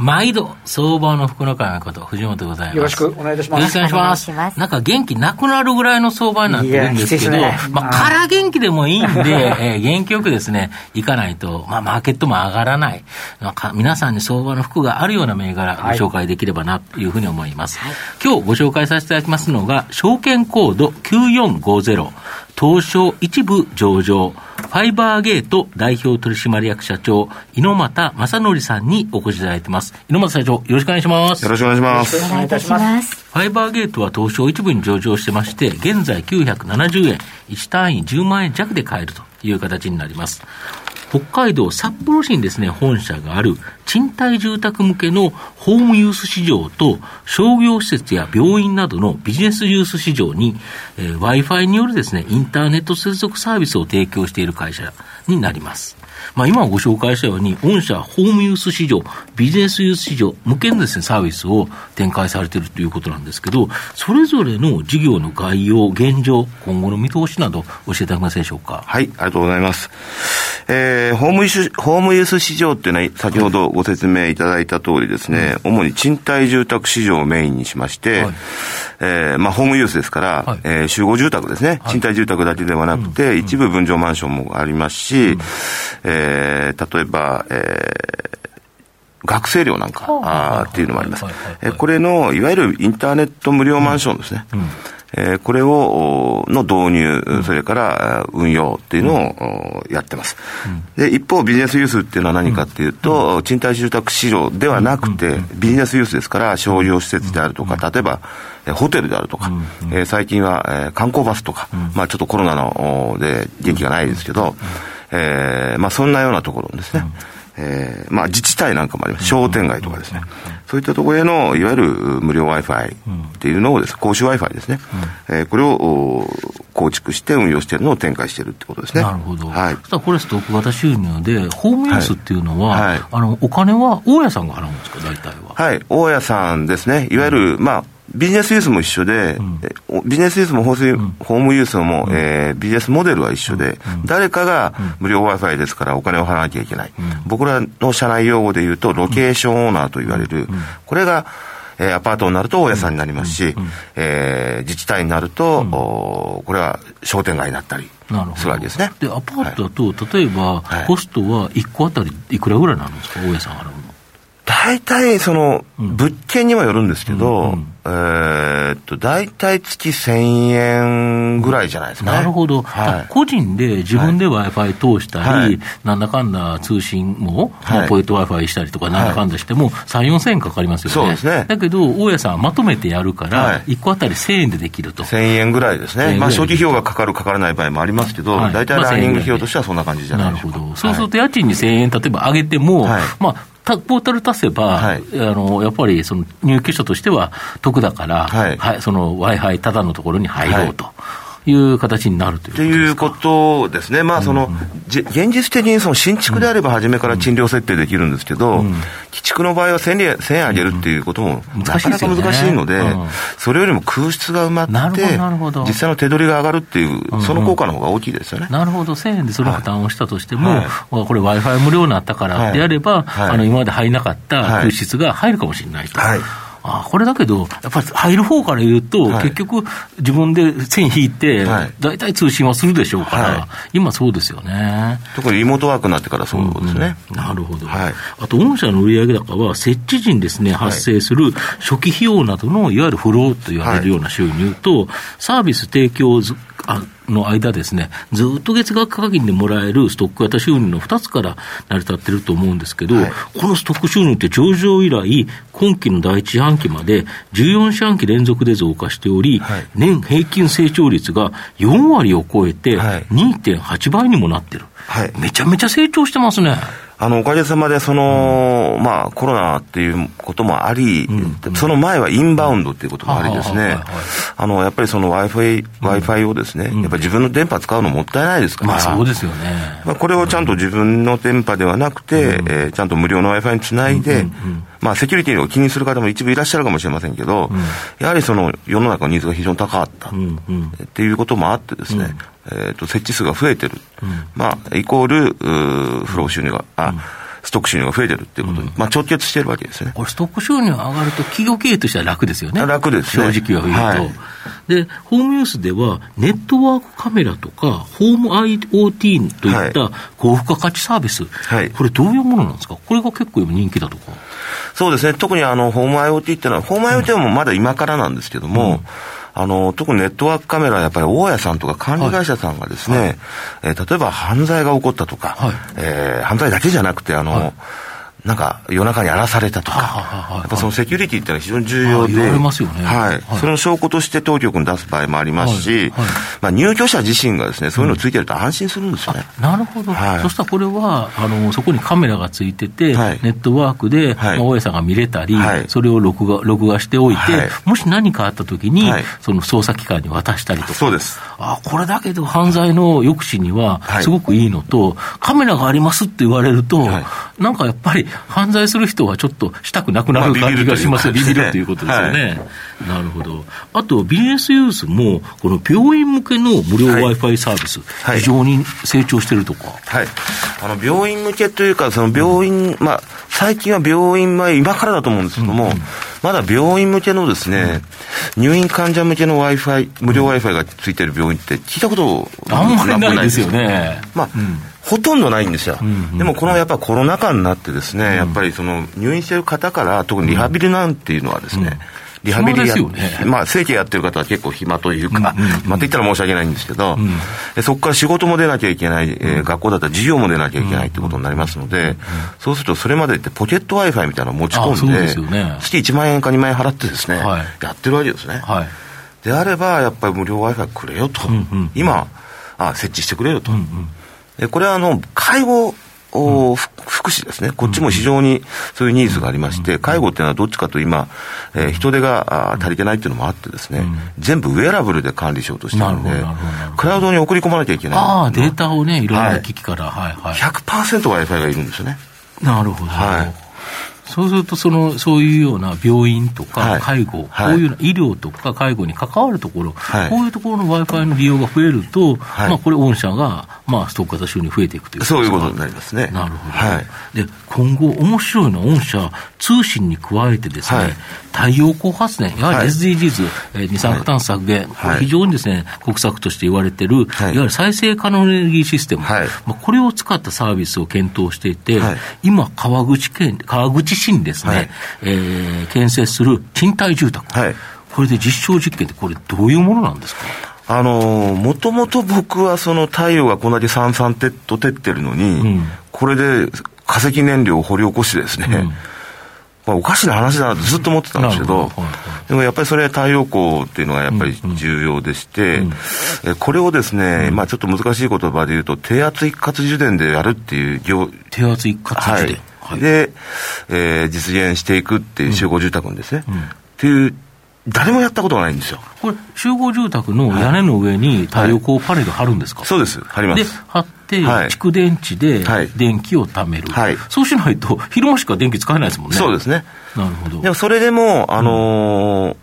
毎度、相場の福の会こと、藤本でございます。よろしくお願いいたします。よろしくお願いします。なんか元気なくなるぐらいの相場になってるんですけど、ね、まあ、から元気でもいいんで、えー、元気よくですね、いかないと、まあ、マーケットも上がらない。なんか皆さんに相場の服があるような銘柄、ご紹介できればな、というふうに思います。はい、今日ご紹介させていただきますのが、証券コード9450。東証一部上場、ファイバーゲート代表取締役社長、猪俣正則さんにお越しいただいてます。猪俣社長、よろしくお願いします。よろしくお願いします。お願いいたします。ファイバーゲートは東証一部に上場してまして、現在970円、1単位10万円弱で買えるという形になります。北海道札幌市にですね、本社がある賃貸住宅向けのホームユース市場と商業施設や病院などのビジネスユース市場に、えー、Wi-Fi によるですね、インターネット接続サービスを提供している会社になります。まあ、今ご紹介したように、御社ホームユース市場、ビジネスユース市場向けのですね、サービスを展開されているということなんですけど、それぞれの事業の概要、現状、今後の見通しなど教えていただけますでしょうか？はい、ありがとうございます。えー、ホームユース、ホームユース市場っていうのは、先ほどご説明いただいた通りですね、はい、主に賃貸住宅市場をメインにしまして、はい、えー、まあ、ホームユースですから、はい、えー、集合住宅ですね、賃貸住宅だけではなくて、うん、一部分譲マンションもありますし、うん、えー、例えば、えー、学生寮なんか、あっていうのもあります。これの、いわゆるインターネット無料マンションですね。うん。えー、これを、の導入、それから運用っていうのをやってます。で、一方、ビジネスユースっていうのは何かっていうと、賃貸住宅市場ではなくて、ビジネスユースですから、商業施設であるとか、例えば、ホテルであるとか、えー、最近は、えー、観光バスとか、まあちょっとコロナので元気がないですけど、えー、まあそんなようなところですね。えー、まあ自治体なんかもあります。商店街とかですね。そういったところへの、いわゆる無料 Wi-Fi っていうのをです、公衆 Wi-Fi ですね。うん、えー、これを構築して運用しているのを展開しているってことですね。なるほど。はい。たらこれストック型収入で、ホームユースっていうのは、はい、あの、お金は大家さんが払うんですか、大体は。はい。大家さんですね。いわゆる、まあ、ビジネスユースも一緒で、うん、ビジネスユースもホームユースも、うん、えー、ビジネスモデルは一緒で、うん、誰かが無料 Wi-Fi ですからお金を払わなきゃいけない。僕らの社内用語で言うと、ロケーションオーナーと言われる、これが、えー、アパートになると大家さんになりますし、えー、自治体になると、おこれは商店街になったり。するわけですね。でアパートだと、はい、例えば、コストは1個あたりいくらぐらいなんですか、大家さん払うの。大体、その、物件にもよるんですけど、えー、っと、大体月1000円ぐらいじゃないですか、ね、なるほど。はい、個人で自分で Wi-Fi 通したり、はい、なんだかんだ通信も、はい、ポイント Wi-Fi したりとか、なんだかんだしても、3、4000円かかりますよね。そうですね。だけど、大家さんはまとめてやるから、1個あたり1000円でできると。1000円ぐらいですね。まあ、初期費用がかかる、かからない場合もありますけど、大体ランニング費用としてはそんな感じじゃないですか。なるほど。そうすると、家賃に1000円、例えば上げても、まあ、ポータル足せば、はい、あのやっぱりその入居者としては得だから、はい。はい、その Wi-Fi ただのところに入ろうと。いう形になるというということですね、まあその、うん、現実的にその新築であれば初めから賃料設定できるんですけど、うん、基築の場合は1000円 ,1000 円上げるっていうこともなかなか難しいので、それよりも空室が埋まって、実際の手取りが上がるっていう、その効果の方が大きいですよね。なるほど、1000円でその負担をしたとしても、はい、これ、w i f i 無料になったからであれば、はい、あの今まで入らなかった空室が入るかもしれないと。はいあこれだけど、やっぱり入る方から言うと、はい、結局、自分で線引いて、大体通信はするでしょうから、はい、今、そうですよね。特にリモートワークになってからそうですね。うんうん、なるほど、はい、あと、御社の売上高は、設置時にです、ね、発生する初期費用などのいわゆるフローと言われるような収入と、サービス提供あの間ですね、ずっと月額課金でもらえるストック型収入の2つから成り立ってると思うんですけど、はい、このストック収入って上場以来、今期の第一四半期まで14四半期連続で増加しており、はい、年平均成長率が4割を超えて2.8倍にもなってる。はい、めちゃめちゃ成長してますね。あの、おかげさまで、その、うん、まあ、コロナっていうこともあり、うん、その前はインバウンドっていうこともありですね、あの、やっぱりその Wi-Fi、Wi-Fi をですね、やっぱり自分の電波使うのもったいないですから、まあそうですよね。まあ、これをちゃんと自分の電波ではなくて、えー、ちゃんと無料の Wi-Fi につないで、まあ、セキュリティを気にする方も一部いらっしゃるかもしれませんけど、やはりその世の中のニーズが非常に高かった、っていうこともあってですね、えー、と設置数が増えてる、うん、まあ、イコールフロー収入が、あ、ストック収入が増えてるっていうことに、まあ、直結してるわけですね。これ、ストック収入が上がると、企業経営としては楽ですよね。楽です、ね、正直は言うと。はい、で、ホームユースでは、ネットワークカメラとか、ホーム IoT といった高付加価値サービス、はい、これ、どういうものなんですか、これが結構今、人気だとか。そうですね、特にあのホーム IoT っていうのは、ホーム IoT はもまだ今からなんですけども、うんあの、特にネットワークカメラはやっぱり大家さんとか管理会社さんがですね、はい、えー、例えば犯罪が起こったとか、はい、えー、犯罪だけじゃなくて、あの、はいなんか夜中に荒らされたとか、やっぱそのセキュリティっていうのは非常に重要で、はい、それの証拠として当局に出す場合もありますし、まあ、入居者自身がですね、そういうのついてると安心するんですよね。なるほど、そしたらこれはあの、そこにカメラがついてて、ネットワークで、まあ、大家さんが見れたり、それを録画録画しておいて、もし何かあったときに、その捜査機関に渡したりとか、そうです。あこれだけど犯罪の抑止にはすごくいいのと、カメラがありますって言われると、なんかやっぱり、犯罪する人はちょっとしたくなくなる感じがしますよ、ビビるということですよね。はい、なるほど。あと、ビジネスユースも、この病院向けの無料 Wi-Fi サービス、はい、非常に成長してるとか。はい。あの、病院向けというか、その病院、うん、まあ、最近は病院前、今からだと思うんですけども、うんうん、まだ病院向けのですね、うん、入院患者向けの Wi-Fi、無料 Wi-Fi がついてる病院って聞いたことあんまりないですよね。まあ、うんほとんどないんですよ、うんうん、でもこのやっぱコロナ禍になってですね、うん、やっぱりその入院している方から特にリハビリなんていうのはですね、うん。リハビリや、ね、まあ、正規やってる方は結構暇というか、うんうんうん、まあ、って言ったら申し訳ないんですけど、うん、そこから仕事も出なきゃいけない、えー、学校だったら授業も出なきゃいけないってことになりますので、うんうん、そうするとそれまでってポケット Wi-Fi みたいなのを持ち込んで、ね、月1万円か2万円払ってですね、はい、やってるわけですね。はい、であれば、やっぱり無料 Wi-Fi くれよと、うんうん、今あ、設置してくれよと。うんうんこれはあの介護お福祉ですね、こっちも非常にそういうニーズがありまして、介護っていうのはどっちかと今、えー、人手が足りてないっていうのもあってですね、全部ウェアラブルで管理しようとしてるんで、クラウドに送り込まなきゃいけない。ああ、データをね、いろんな機器から、はいはい、100%Wi-Fi がいるんですよね。なるほど。はいそうするとその、そういうような病院とか介護、はい、こういう医療とか介護に関わるところ、はい、こういうところの Wi-Fi の利用が増えると、はい、まあ、これ、御社が、まあ、ストック型収入増えていくというそういうことになりますね。なるほど。で、今後、面白いのは、御社、通信に加えてですね、太陽光発電、やはり SDGs、はい、二酸化炭素削減、はい、非常にですね、国策として言われてる、はい、いわゆる再生可能エネルギーシステム、はい、まあ、これを使ったサービスを検討していて、今、川口県、川口市にですね、はい、えー、建設する賃貸住宅、これで実証実験って、これ、どういうものなんですか？あのもともと僕はその太陽がこんだけさんさんと照ってるのに、うん、これで化石燃料を掘り起こしてですね、うんまあ、おかしな話だなとずっと思ってたんですけど、でもやっぱりそれ、太陽光っていうのがやっぱり重要でして、えこれをですね、まあちょっと難しい言葉で言うと、低圧一括充電でやるっていう業、低圧一括充電、はい、で、えー、実現していくっていう集合住宅ですね、っていう誰もやったことがないんですよ。これ、集合住宅の屋根の上に太陽光パネル貼るんですか、はい、そうです、貼ります。で、貼って、蓄電池で電気を貯める、はい、そうしないと、昼間しか電気使えないですもんね。そうですね。なるほど。でもそれでも、あのーうん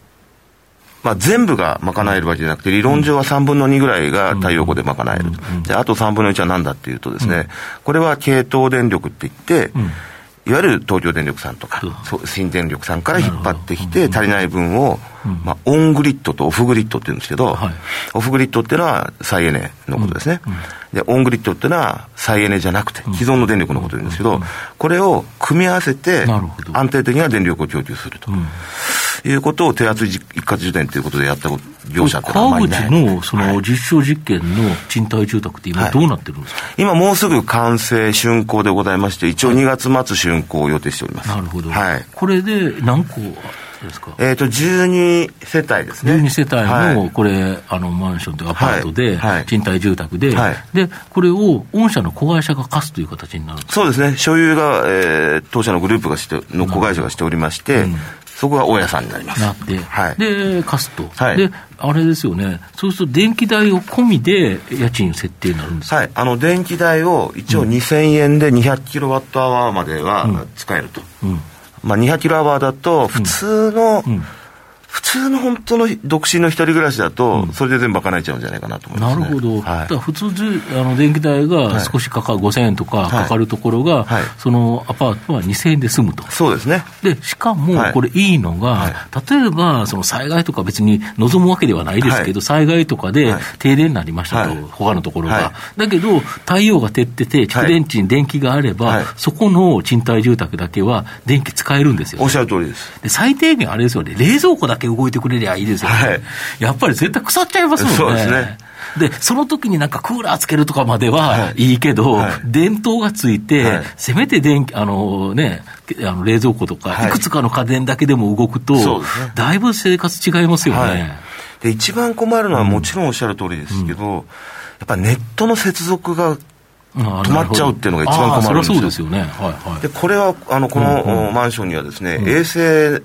まあ、全部が賄えるわけじゃなくて、理論上は3分の2ぐらいが太陽光で賄える。で、あと3分の1は何だっていうとですね、これは系統電力って言って、いわゆる東京電力さんとか、新電力さんから引っ張ってきて、足りない分を、まあ、オングリッドとオフグリッドって言うんですけど、オフグリッドっていうのは再エネのことですね。で、オングリッドっていうのは再エネじゃなくて、既存の電力のことを言うんですけど、これを組み合わせて、安定的な電力を供給すると。いうことを低圧一括受電ということでやった業者ってのはあまりない。川口のその実証実験の賃貸住宅って今どうなってるんですか、はい、今もうすぐ完成竣工でございまして、一応2月末竣工を予定しております。なるほど。はい。これで何個ですか？えっ、と、12世帯ですね。12世帯の、はいこれ、あの、マンションというかアパートで、はいはい賃貸住宅で、はいで、これを御社の子会社が貸すという形になるそうですね。所有が、えー当社のグループがして、の子会社がしておりまして、うんそこが大家さんになります。なって、はい。で、貸すと、はい。で、あれですよね、そうすると電気代を込みで家賃設定になるんですか、はい。あの、電気代を一応2000円で200キロワットアワーまでは使えると。うん。まあ、200キロアワーだと、普通の、うん普通の本当の独身の一人暮らしだと、それで全部賄えちゃうんじゃないかなと思います、ね。なるほど、はい。普通じあの電気代が少しかかる、5000円とかかかるところが、はい。そのアパートは2000円で済むと。そうですね。で、しかもはい。これいいのが、はい。例えばその災害とか別に望むわけではないですけど、はい。災害とかではい。停電になりましたと、はい。他のところが。はい。だけど、太陽が照ってて、蓄電池に電気があれば、はい。そこの賃貸住宅だけは電気使えるんですよ、おっしゃる通りです。で最低限あれですよね、冷蔵庫だけ動いてくれりゃいいですよね。はい。やっぱり絶対腐っちゃいますもんね。そうですね。で、その時になんかクーラーつけるとかまでははい。いいけど、はい。電灯がついて、はい。せめて電気、あのね、あの冷蔵庫とか、はい。いくつかの家電だけでも動くと、ね。だいぶ生活違いますよね。はい。で、一番困るのはもちろんおっしゃる通りですけど、やっぱネットの接続が、あ止まっちゃうっていうのが一番困るんですよ。そそうですよね。はいはい。で、これは、あの、この、うんマンションにはですね、衛星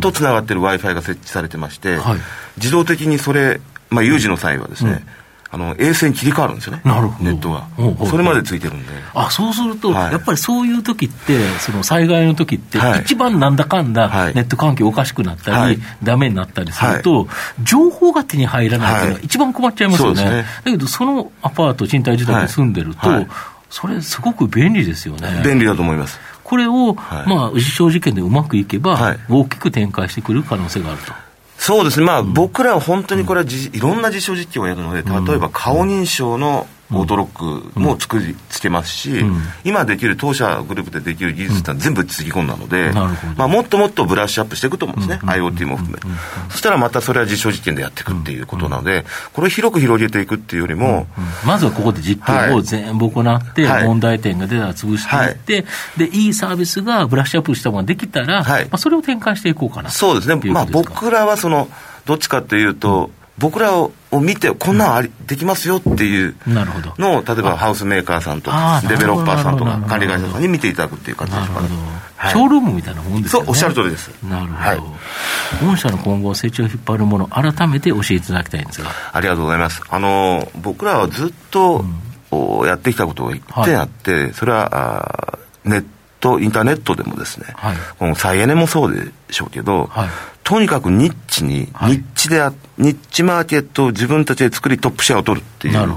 とつながってる Wi-Fi が設置されてまして、はい。自動的にそれ、まあ、有事の際はですね、あの、衛星に切り替わるんですよね。なるほど。ネットが。それまでついてるんで。あそうすると、はい。やっぱりそういう時って、その災害の時って、はい。一番なんだかんだ、はい。ネット環境おかしくなったり、はい。ダメになったりすると、情報が手に入らないっていうのがはい。一番困っちゃいますよね。ね。だけど、そのアパート、賃貸住宅に住んでると、はい。はい。それ、すごく便利ですよね。便利だと思います。これを、はい。まあ、実証実験でうまくいけば、はい。大きく展開してくる可能性があると。そうです。ね、まあ、僕らは本当にこれはじ、いろんな実証実験をやるので、例えば顔認証のオートロックも作りつけますし、ん。今できる当社グループでできる技術ってのは全部つぎ込んだので、まあ、もっともっとブラッシュアップしていくと思うんですね、IoT も含め、そしたらまたそれは実証実験でやっていくっていうことなので、これを広く広げていくっていうよりも、まずはここで実験を全部行って、はい。問題点が出たら潰していって、で、いいサービスがブラッシュアップしたものができたら、はい。まあ、それを展開していこうかなそうですね、まあ、僕らはその、どっちかっていうと、僕らを見て、こんなんありできますよっていう。のを、例えばハウスメーカーさんとあー、デベロッパーさんとか管理会社さんに見ていただくっていう形なるほど、はいショールームみたいなもんですよね。そうおっしゃる通りですなるほど。はい御社の今後成長を引っ張るもの、改めて教えていただきたいんですが。ありがとうございます。あの、僕らはずっと、おやってきたことが一点あって、それは、ネット、インターネットでもですね、はい。この再エネもそうでしょうけど、はい。とにかくニッチに、はい。ニッチであ、ニッチマーケットを自分たちで作りトップシェアを取るっていう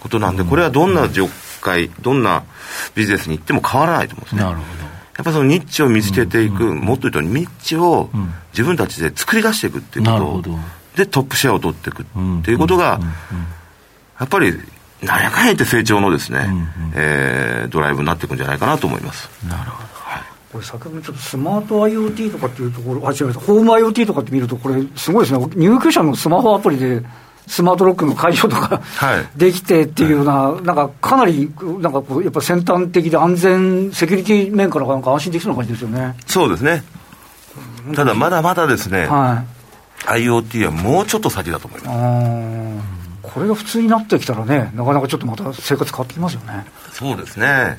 ことなんで、これはどんな業界、どんなビジネスに行っても変わらないと思うんですね。なるほやっぱそのニッチを見つけていく、もっと言うとニッチをん。自分たちで作り出していくっていうことでトップシェアを取っていくうんっていうことが、うんうん。やっぱり、なんやかんや言って成長のですね、んうんえードライブになっていくんじゃないかなと思います。ど。なるほど。これ先ほどちょっとスマート IoT とかっていうところ、あ、違う、ホーム IoT とかって見ると、これ、すごいですね、入居者のスマホアプリで、スマートロックの解除とか、はいできてっていうような、なんかかなり、なんかこう、やっぱ先端的で安全、セキュリティ面からなんか安心できそうな感じですよね。そうですね。ただ、まだまだですね、はい。IoT はもうちょっと先だと思います。これが普通になってきたらね、なかなかちょっとまた生活変わってきますよね。そうですね。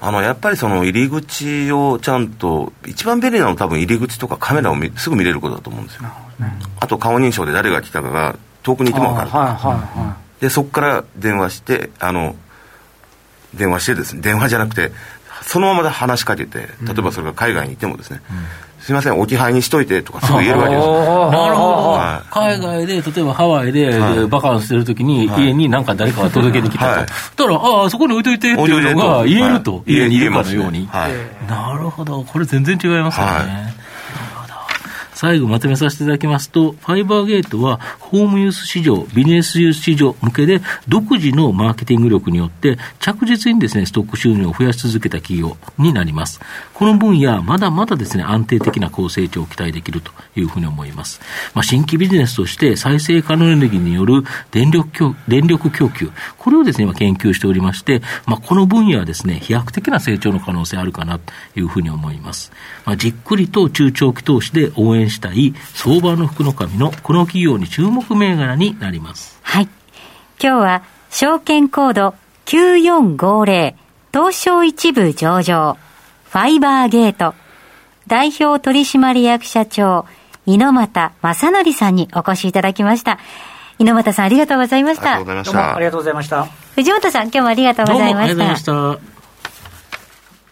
あの、やっぱりその入り口をちゃんと、一番便利なのは多分入り口とかカメラを見すぐ見れることだと思うんですよ。あと顔認証で誰が来たかが遠くにいても分かる。はいはいはで、そこから電話して、あの、電話してですね、電話じゃなくて、そのまま話しかけて、例えばそれが海外にいてもですね、すいません、置き配にしといてとかすぐ言えるわけです。よ。なるほど、は海外で、例えばハワイで、はい。バカンスしてるときに、はい家になんか誰かが届けに来たと、はい。そしたら、ああ、そこに置いといてっていうのが言えると、はい。家にいるかのように、はい。なるほど、これ全然違いますよね。最後まとめさせていただきますと、ファイバーゲートは、ホームユース市場、ビジネスユース市場向けで、独自のマーケティング力によって、着実にですね、ストック収入を増やし続けた企業になります。この分野、まだまだですね、安定的な高成長を期待できるというふうに思います。まあ、新規ビジネスとして再生可能エネルギーによる電力供電力供給、これをですね、今研究しておりまして、まあ、この分野はですね、飛躍的な成長の可能性あるかなというふうに思います。まあ、じっくりと中長期投資で応援したい相場の福の神のこの企業に注目銘柄になります。はい。今日は証券コード9450東証一部上場ファイバーゲート代表取締役社長猪俣正則さんにお越しいただきました。猪俣さんありがとうございました。ありがとうございました。ありがとうございました。藤本さん今日もありがとうございました。ありがとうございました。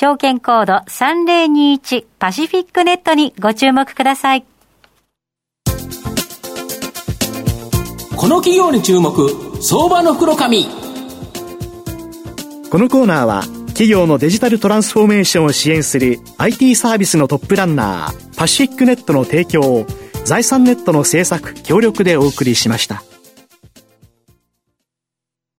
証券コード3021パシフィックネットにご注目ください。この企業に注目、相場の袋紙。このコーナーは、企業のデジタルトランスフォーメーションを支援する IT サービスのトップランナー、パシフィックネットの提供を、財産ネットの制作、協力でお送りしました。